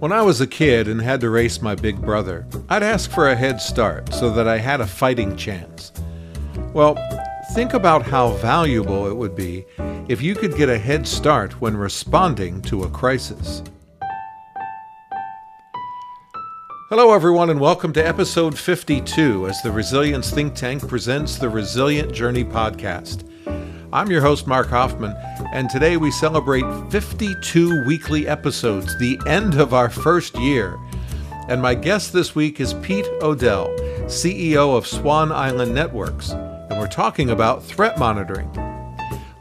When I was a kid and had to race my big brother, I'd ask for a head start so that I had a fighting chance. Well, think about how valuable it would be if you could get a head start when responding to a crisis. Hello, everyone, and welcome to episode 52 as the Resilience Think Tank presents the Resilient Journey podcast. I'm your host, Mark Hoffman, and today we celebrate 52 weekly episodes, the end of our first year. And my guest this week is Pete O'Dell, CEO of Swan Island Networks, and we're talking about threat monitoring.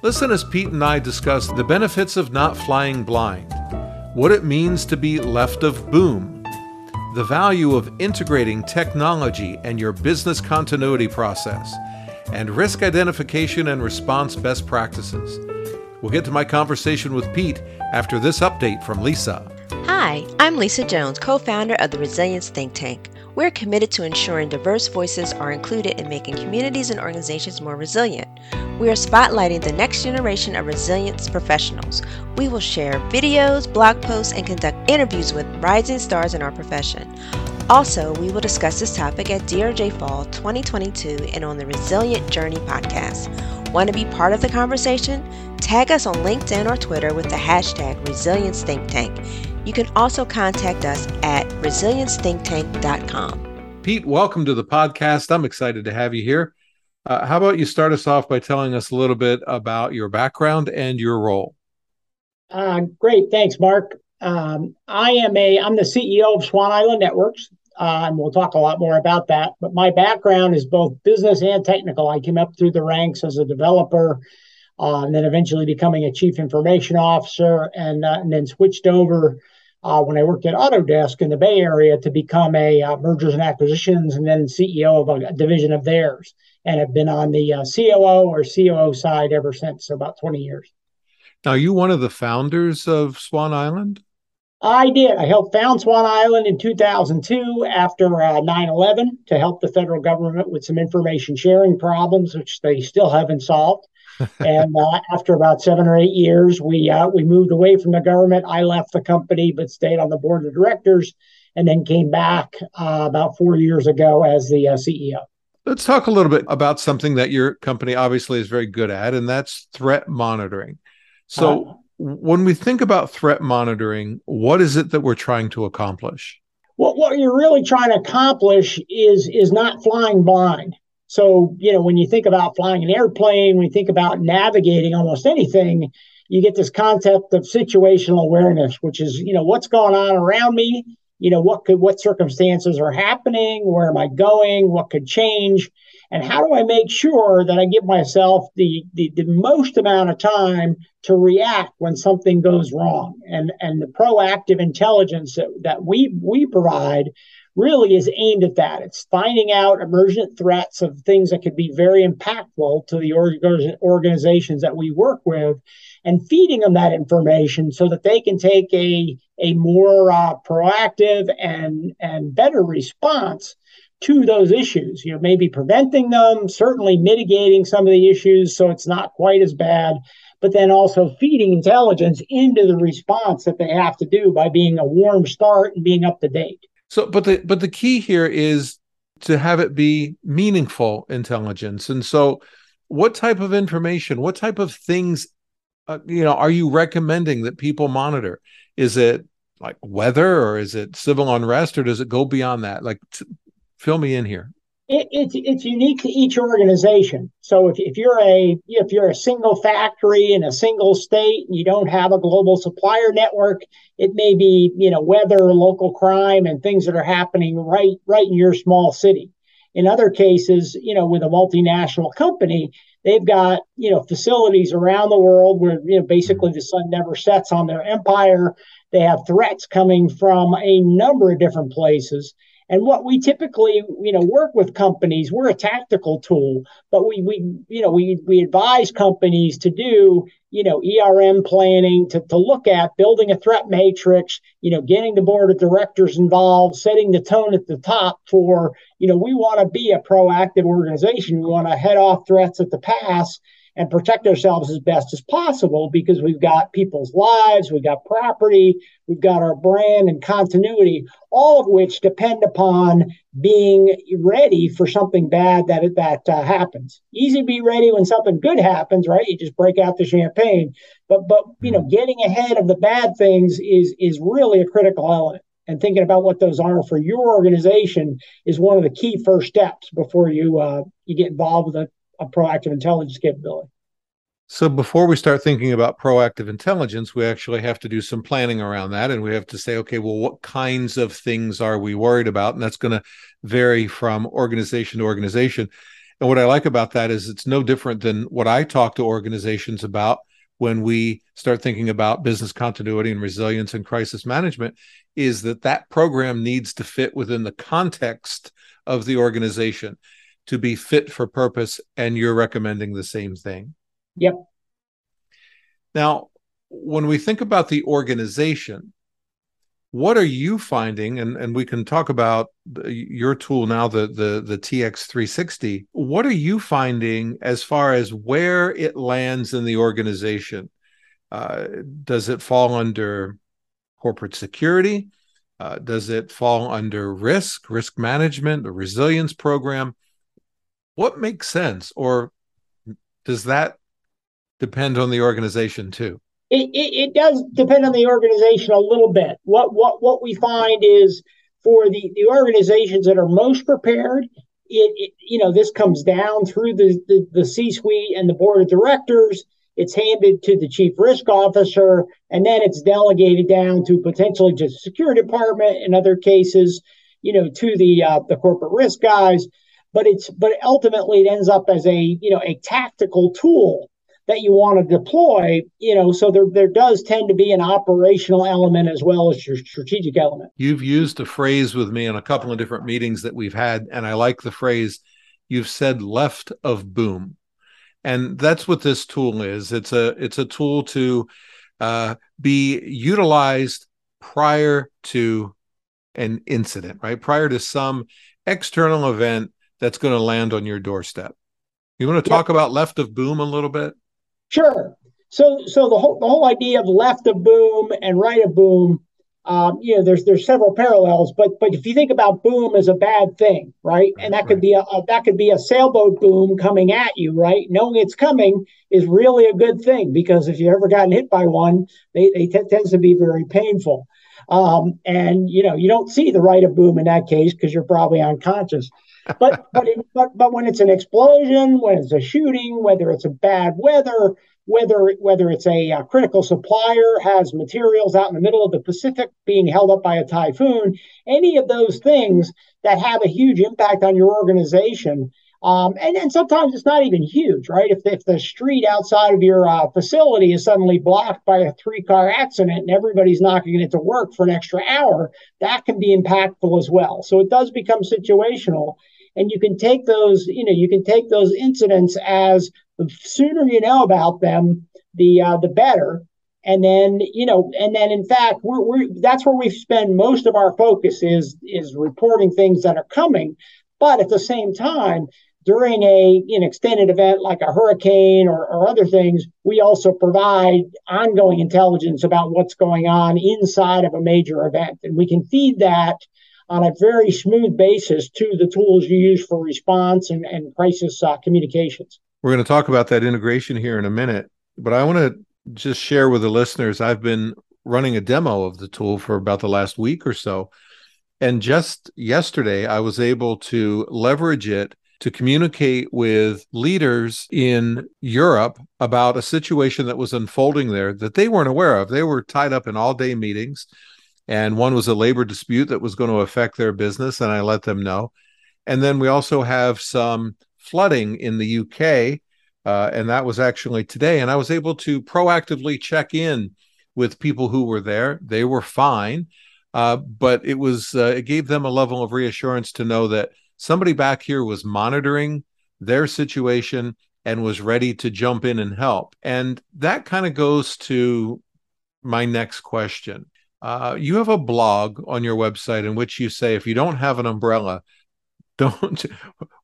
Listen as Pete and I discuss the benefits of not flying blind, what it means to be left of boom, the value of integrating technology and your business continuity process and risk identification and response best practices. We'll get to my conversation with Pete after this update from Lisa. Hi, I'm Lisa Jones, co founder of the Resilience Think Tank. We're committed to ensuring diverse voices are included in making communities and organizations more resilient. We are spotlighting the next generation of resilience professionals. We will share videos, blog posts, and conduct interviews with rising stars in our profession. Also, we will discuss this topic at DRJ Fall 2022 and on the Resilient Journey podcast. Want to be part of the conversation? Tag us on LinkedIn or Twitter with the hashtag Resilience Think Tank. You can also contact us at resilienceThinkTank.com. Pete, welcome to the podcast. I'm excited to have you here. Uh, how about you start us off by telling us a little bit about your background and your role? Uh, great, thanks, Mark. Um, I am a I'm the CEO of Swan Island Networks, uh, and we'll talk a lot more about that. But my background is both business and technical. I came up through the ranks as a developer, uh, and then eventually becoming a chief information officer, and, uh, and then switched over uh, when I worked at Autodesk in the Bay Area to become a uh, mergers and acquisitions, and then CEO of a, division of theirs, and have been on the uh, COO or COO side ever since, so about 20 years. Now, you one of the founders of Swan Island? I did. I helped found Swan Island in 2002 after uh, 9 11 to help the federal government with some information sharing problems, which they still haven't solved. and uh, after about seven or eight years, we uh, we moved away from the government. I left the company, but stayed on the board of directors, and then came back uh, about four years ago as the uh, CEO. Let's talk a little bit about something that your company obviously is very good at, and that's threat monitoring. So, uh, when we think about threat monitoring, what is it that we're trying to accomplish? Well, what you're really trying to accomplish is is not flying blind. So, you know, when you think about flying an airplane, when you think about navigating almost anything, you get this concept of situational awareness, which is, you know, what's going on around me, you know, what could what circumstances are happening, where am I going, what could change, and how do I make sure that I give myself the, the, the most amount of time to react when something goes wrong? And, and the proactive intelligence that, that we, we provide really is aimed at that. It's finding out emergent threats of things that could be very impactful to the organizations that we work with and feeding them that information so that they can take a, a more uh, proactive and, and better response to those issues. You know, maybe preventing them, certainly mitigating some of the issues so it's not quite as bad, but then also feeding intelligence into the response that they have to do by being a warm start and being up to date. So, but the but the key here is to have it be meaningful intelligence. And so, what type of information, what type of things, uh, you know, are you recommending that people monitor? Is it like weather, or is it civil unrest, or does it go beyond that? Like, t- fill me in here. It, it's it's unique to each organization. So if, if you're a if you're a single factory in a single state and you don't have a global supplier network, it may be you know weather, local crime, and things that are happening right right in your small city. In other cases, you know, with a multinational company, they've got you know facilities around the world where you know basically the sun never sets on their empire. They have threats coming from a number of different places and what we typically, you know, work with companies, we're a tactical tool, but we, we you know, we, we advise companies to do, you know, ERM planning, to, to look at building a threat matrix, you know, getting the board of directors involved, setting the tone at the top for, you know, we want to be a proactive organization. We want to head off threats at the pass and protect ourselves as best as possible because we've got people's lives, we've got property, we've got our brand and continuity, all of which depend upon being ready for something bad that that uh, happens. Easy to be ready when something good happens, right? You just break out the champagne. But but you know, getting ahead of the bad things is is really a critical element. And thinking about what those are for your organization is one of the key first steps before you uh, you get involved with a a proactive intelligence capability. So before we start thinking about proactive intelligence, we actually have to do some planning around that. And we have to say, okay, well, what kinds of things are we worried about? And that's going to vary from organization to organization. And what I like about that is it's no different than what I talk to organizations about when we start thinking about business continuity and resilience and crisis management is that that program needs to fit within the context of the organization to be fit for purpose and you're recommending the same thing? Yep. Now when we think about the organization what are you finding? And, and we can talk about your tool now the, the the TX360 what are you finding as far as where it lands in the organization? Uh, does it fall under corporate security? Uh, does it fall under risk risk management a resilience program what makes sense or does that depend on the organization too? It, it, it, does depend on the organization a little bit. What what what we find is for the the organizations that are most prepared it, it you know this comes down through the, the the c-suite and the board of directors. It's handed to the chief risk officer and then it's delegated down to potentially just the security department in other cases you know to the uh, the corporate risk guys but it's but ultimately it ends up as a you know a tactical tool that you want to deploy you know so there there does tend to be an operational element as well as your strategic element. You've used a phrase with me in a couple of different meetings that we've had and i like the phrase you've said left of boom. And that's what this tool is. It's a it's a tool to uh, be utilized prior to an incident right? Prior to some external event that's going to land on your doorstep. You want to talk yep. about left of boom a little bit? Sure. So, so the whole the whole idea of left of boom and right of boom, um, you know, there's there's several parallels, but but if you think about boom as a bad thing, right, and that right. could be a, a, that could be a sailboat boom coming at you, right? Knowing it's coming is really a good thing because if you've ever gotten hit by one, they they t- tends to be very painful. Um, and you know, you don't see the right of boom in that case because you're probably unconscious but but, it, but but when it's an explosion, when it's a shooting, whether it's a bad weather, whether whether it's a, a, critical supplier has materials out in the middle of the Pacific being held up by a typhoon, any of those things that have a huge impact on your organization. Um, and, and sometimes it's not even huge, right? If, if the street outside of your uh, facility is suddenly blocked by a three car accident and everybody's not going to get to work for an extra hour, that can be impactful as well. So it does become situational and you can take those you know you can take those incidents as the sooner you know about them the uh, the better. And then you know and then in fact we're, we're that's where we spend most of our focus is is reporting things that are coming. But at the same time during a an extended event like a hurricane or, or other things we also provide ongoing intelligence about what's going on inside of a major event. And we can feed that on a very smooth basis to the tools you use for response and, and crisis uh, communications. We're going to talk about that integration here in a minute, but I want to just share with the listeners I've been running a demo of the tool for about the last week or so. And just yesterday, I was able to leverage it to communicate with leaders in Europe about a situation that was unfolding there that they weren't aware of. They were tied up in all day meetings and one was a labor dispute that was going to affect their business, and I let them know. And then we also have some flooding in the UK, uh, and that was actually today. And I was able to proactively check in with people who were there. They were fine, uh, but it was uh, it gave them a level of reassurance to know that somebody back here was monitoring their situation and was ready to jump in and help. And that kind of goes to my next question uh, you have a blog on your website in which you say if you don't have an umbrella, don't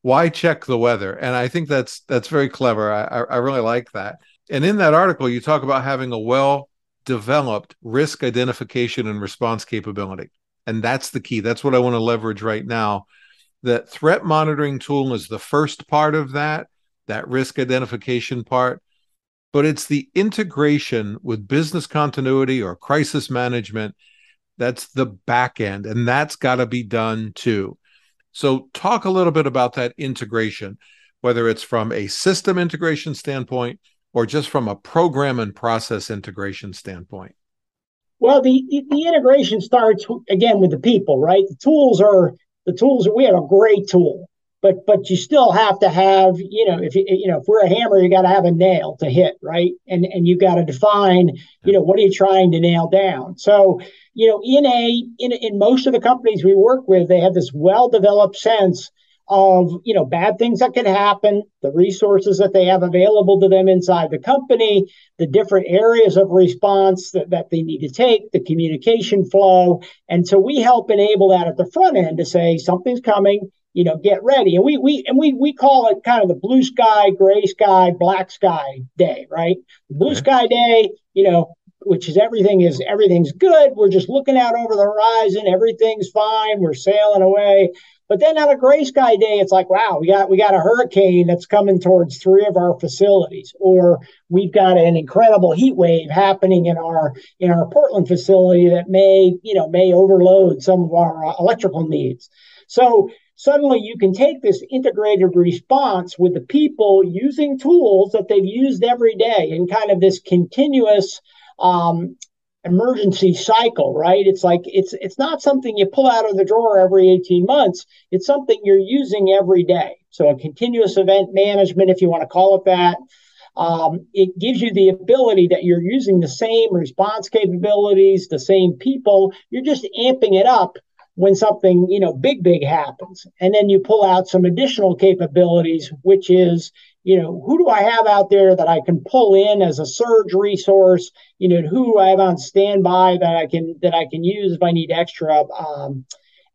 why check the weather? And i think that's that's very clever. I, I really like that. And in that article you talk about having a well developed risk identification and response capability. And that's the key. That's what i want to leverage right now. That threat monitoring tool is the first part of that that risk identification part but it's the integration with business continuity or crisis management that's the back end and that's got to be done too. So talk a little bit about that integration whether it's from a system integration standpoint or just from a program and process integration standpoint. Well the, the, integration starts again with the people right? The tools are the tools we have a great tool but but you still have to have you know if you you know if we're a hammer you got to have a nail to hit right? And and you got to define you know what are you trying to nail down? So you know in a in in most of the companies we work with they have this well developed sense of you know bad things that can happen the resources that they have available to them inside the company the different areas of response that, that they need to take the communication flow. And so we help enable that at the front end to say something's coming you know, get ready. And we we and we we call it kind of the blue sky, gray sky, black sky day, right? Blue okay. sky day, you know, which is everything is everything's good. We're just looking out over the horizon, everything's fine, we're sailing away. But then on a gray sky day, it's like, wow, we got we got a hurricane that's coming towards three of our facilities, or we've got an incredible heat wave happening in our in our Portland facility that may, you know, may overload some of our uh, electrical needs. So suddenly you can take this integrated response with the people using tools that they've used every day in kind of this continuous um, emergency cycle right? It's like it's it's not something you pull out of the drawer every 18 months. It's something you're using every day. So a continuous event management if you want to call it that um, it gives you the ability that you're using the same response capabilities the same people. You're just amping it up when something you know big big happens. And then you pull out some additional capabilities which is you know who do i have out there that i can pull in as a surge resource? You know who i have on standby that i can that i can use if i need extra um,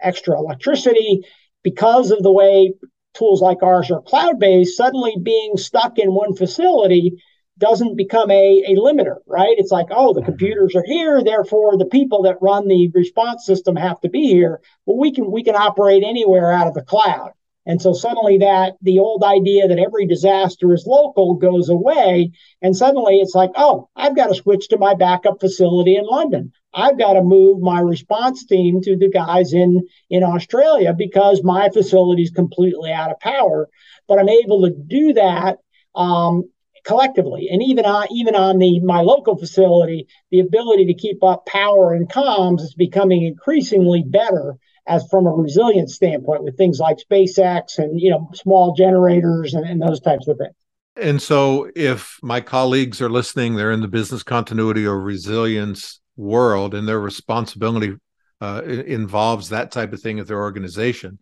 extra electricity? Because of the way tools like ours are cloud based suddenly being stuck in one facility doesn't become a, a limiter, right? It's like, oh, the computers are here, therefore the people that run the response system have to be here. Well, we can we can operate anywhere out of the cloud. And so suddenly that the old idea that every disaster is local goes away. And suddenly it's like, oh, I've got to switch to my backup facility in London. I've got to move my response team to the guys in, in Australia because my facility is completely out of power. But I'm able to do that um, collectively. And even on even on the my local facility, the ability to keep up power and comms is becoming increasingly better as from a resilience standpoint with things like SpaceX and you know small generators and, and those types of things. And so if my colleagues are listening, they're in the business continuity or resilience world and their responsibility uh, involves that type of thing at their organization.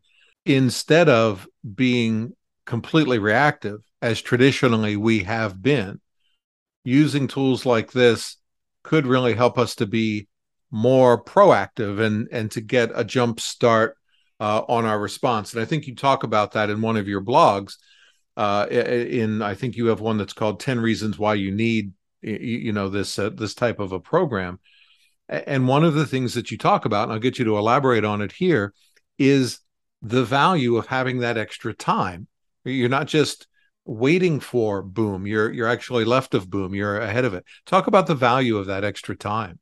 Instead of being completely reactive, as traditionally we have been, using tools like this could really help us to be more proactive and and to get a jump start uh, on our response. And I think you talk about that in one of your blogs. Uh, in I think you have one that's called 10 reasons why you need you know this uh, this type of a program. And one of the things that you talk about, and I'll get you to elaborate on it here, is the value of having that extra time. You're not just waiting for boom. You're you're actually left of boom. You're ahead of it. Talk about the value of that extra time.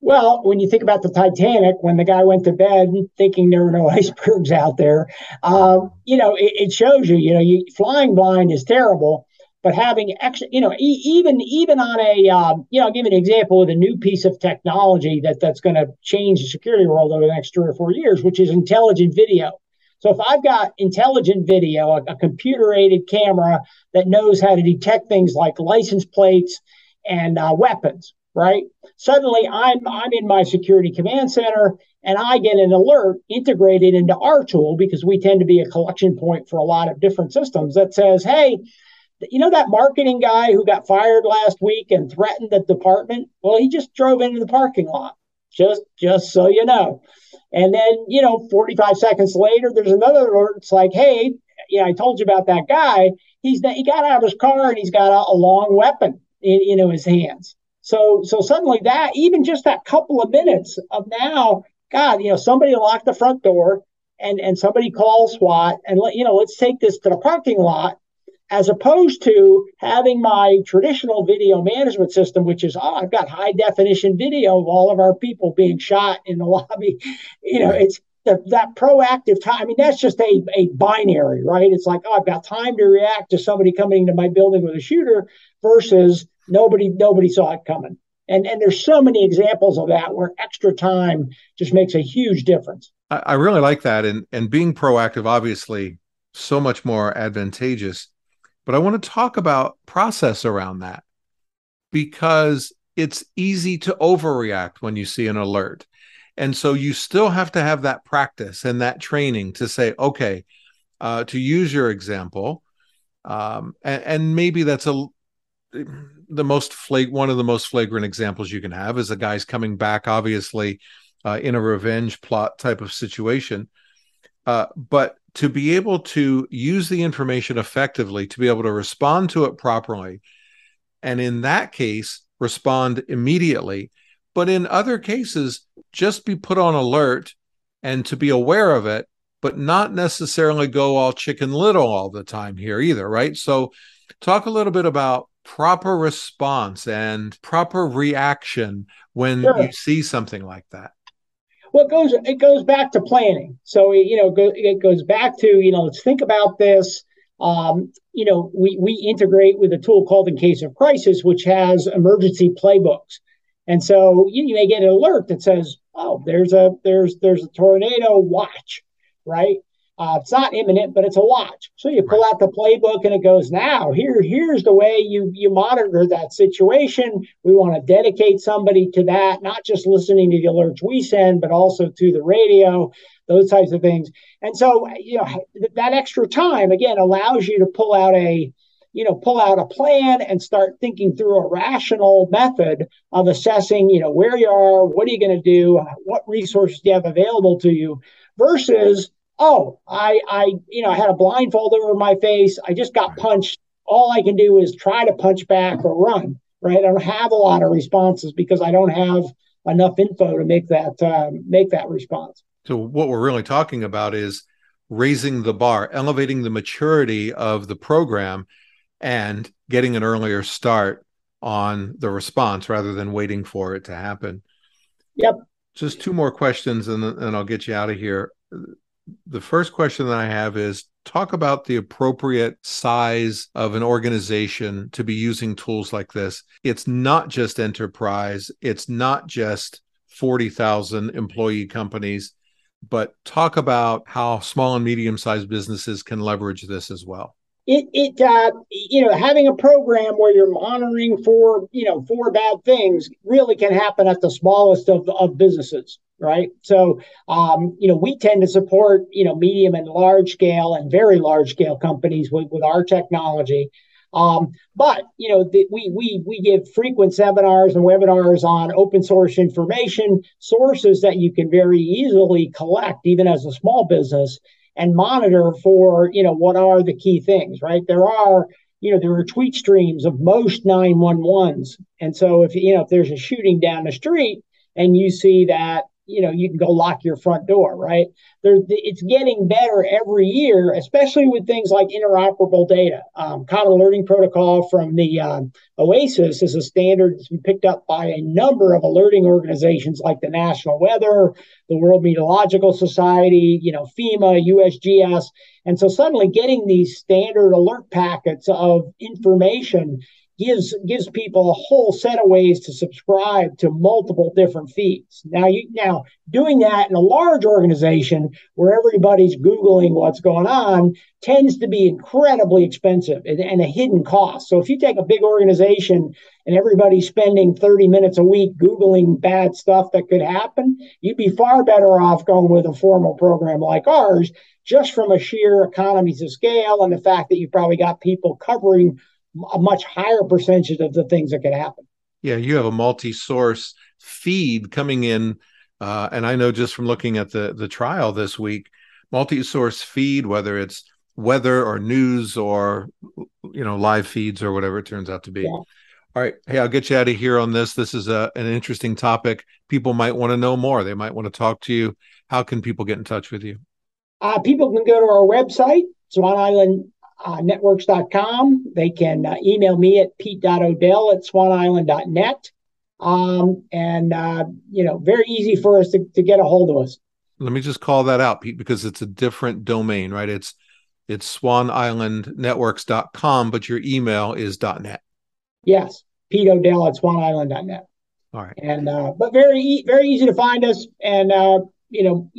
Well when you think about the titanic when the guy went to bed thinking there were no icebergs out there um, you know it, it, shows you you know you, flying blind is terrible but having extra you know e- even even on a um, you know i'll give an example with a new piece of technology that that's going to change the security world over the next three or four years which is intelligent video so if I've got intelligent video, a, a computer aided camera that knows how to detect things like license plates and uh, weapons, right? Suddenly I'm I'm in my security command center and I get an alert integrated into our tool because we tend to be a collection point for a lot of different systems that says, hey, you know that marketing guy who got fired last week and threatened the department? Well, he just drove into the parking lot. Just just so you know. And then, you know, 45 seconds later, there's another alert. It's like, hey, you know, I told you about that guy. He's that he got out of his car and he's got a, a long weapon in you know his hands. So so suddenly that even just that couple of minutes of now, God, you know, somebody locked the front door and and somebody calls SWAT and let you know, let's take this to the parking lot as opposed to having my traditional video management system, which is, oh, I've got high definition video of all of our people being shot in the lobby. You know, it's the, that proactive time. I mean, that's just a, a binary, right? It's like, oh, I've got time to react to somebody coming into my building with a shooter versus nobody nobody saw it coming. And and there's so many examples of that where extra time just makes a huge difference. I, I really like that, and and being proactive, obviously, so much more advantageous but I want to talk about process around that because it's easy to overreact when you see an alert. And so you still have to have that practice and that training to say, okay, uh, to use your example, um, and, and, maybe that's a the most flag one of the most flagrant examples you can have is a guy's coming back, obviously, uh, in a revenge plot type of situation. Uh, but to be able to use the information effectively, to be able to respond to it properly, and in that case, respond immediately. But in other cases, just be put on alert and to be aware of it, but not necessarily go all chicken little all the time here either, right? So, talk a little bit about proper response and proper reaction when sure. you see something like that. Well, it goes it goes back to planning. So you know, go, it goes back to you know, let's think about this. Um, you know, we we integrate with a tool called In Case of Crisis, which has emergency playbooks. And so you, you may get an alert that says, "Oh, there's a there's there's a tornado. Watch!" Right? Uh, it's not imminent, but it's a watch. So you pull out the playbook and it goes, now here, here's the way you you monitor that situation. We want to dedicate somebody to that, not just listening to the alerts we send, but also to the radio, those types of things. And so, you know, that extra time again allows you to pull out a you know pull out a plan and start thinking through a rational method of assessing you know where you are what are you going to do what resources do you have available to you versus oh, I, I, you know, I had a blindfold over my face. I just got punched. All I can do is try to punch back or run. Right. I don't have a lot of responses because I don't have enough info to make that uh, make that response. So what we're really talking about is raising the bar, elevating the maturity of the program, and getting an earlier start on the response rather than waiting for it to happen. Yep. Just two more questions, and then I'll get you out of here the first question that I have is talk about the appropriate size of an organization to be using tools like this. It's not just enterprise, it's not just 40,000 employee companies, but talk about how small and medium sized businesses can leverage this as well it it uh, you know having a program where you're monitoring for you know for bad things really can happen at the smallest of of businesses right? So um, you know we tend to support you know medium and large scale and very large scale companies with, with our technology. Um, but you know the, we we we give frequent seminars and webinars on open source information sources that you can very easily collect even as a small business and monitor for, you know, what are the key things, right? There are, you know, there are tweet streams of most 911s. And so if, you know, if there's a shooting down the street and you see that, you know you can go lock your front door right? There it's getting better every year especially with things like interoperable data. Um, common alerting protocol from the uh, OASIS is a standard that's been picked up by a number of alerting organizations like the national weather the world meteorological society you know FEMA USGS and so suddenly getting these standard alert packets of information gives gives people a whole set of ways to subscribe to multiple different feeds. Now you now doing that in a large organization where everybody's googling what's going on tends to be incredibly expensive and, and a hidden cost. So if you take a big organization and everybody's spending 30 minutes a week googling bad stuff that could happen, you'd be far better off going with a formal program like ours just from a sheer economies of scale and the fact that you've probably got people covering a much higher percentage of the things that could happen. Yeah, you have a multi-source feed coming in, uh, and I know just from looking at the the trial this week, multi-source feed, whether it's weather or news or you know live feeds or whatever it turns out to be. Yeah. All right. Hey, I'll get you out of here on this. This is a, an interesting topic. People might want to know more. They might want to talk to you. How can people get in touch with you? Uh, people can go to our website, swanislandnetworks.com. They can uh, email me at pete.odell at swanisland.net. Um, and, uh, you know, very easy for us to, to get a hold of us. Let me just call that out, Pete, because it's a different domain, right? It's it's swanislandnetworks.com, but your email is .net. Yes, Pete Odell at swanisland.net. All right. And uh, but very very easy to find us, and uh, you know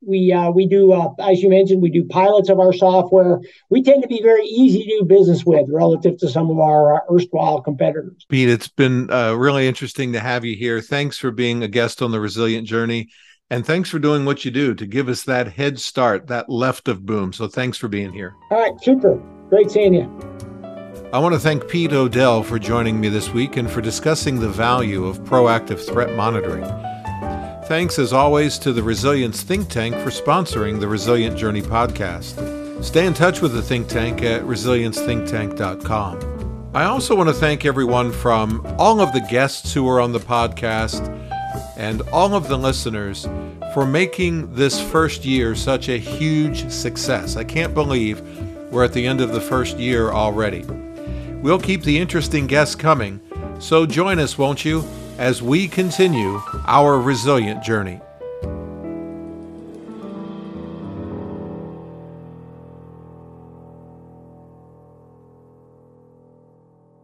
we uh, we do uh, as you mentioned we do pilots of our software. We tend to be very easy to do business with relative to some of our uh, erstwhile competitors. Pete, it's been uh, really interesting to have you here. Thanks for being a guest on the Resilient Journey. And thanks for doing what you do to give us that head start, that left of boom. So thanks for being here. All right, super. Great seeing you. I want to thank Pete O'Dell for joining me this week and for discussing the value of proactive threat monitoring. Thanks, as always, to the Resilience Think Tank for sponsoring the Resilient Journey podcast. Stay in touch with the think tank at resiliencethinktank.com. I also want to thank everyone from all of the guests who are on the podcast and all of the listeners for making this first year such a huge success. I can't believe we're at the end of the first year already. We'll keep the interesting guests coming, so join us, won't you, as we continue our resilient journey.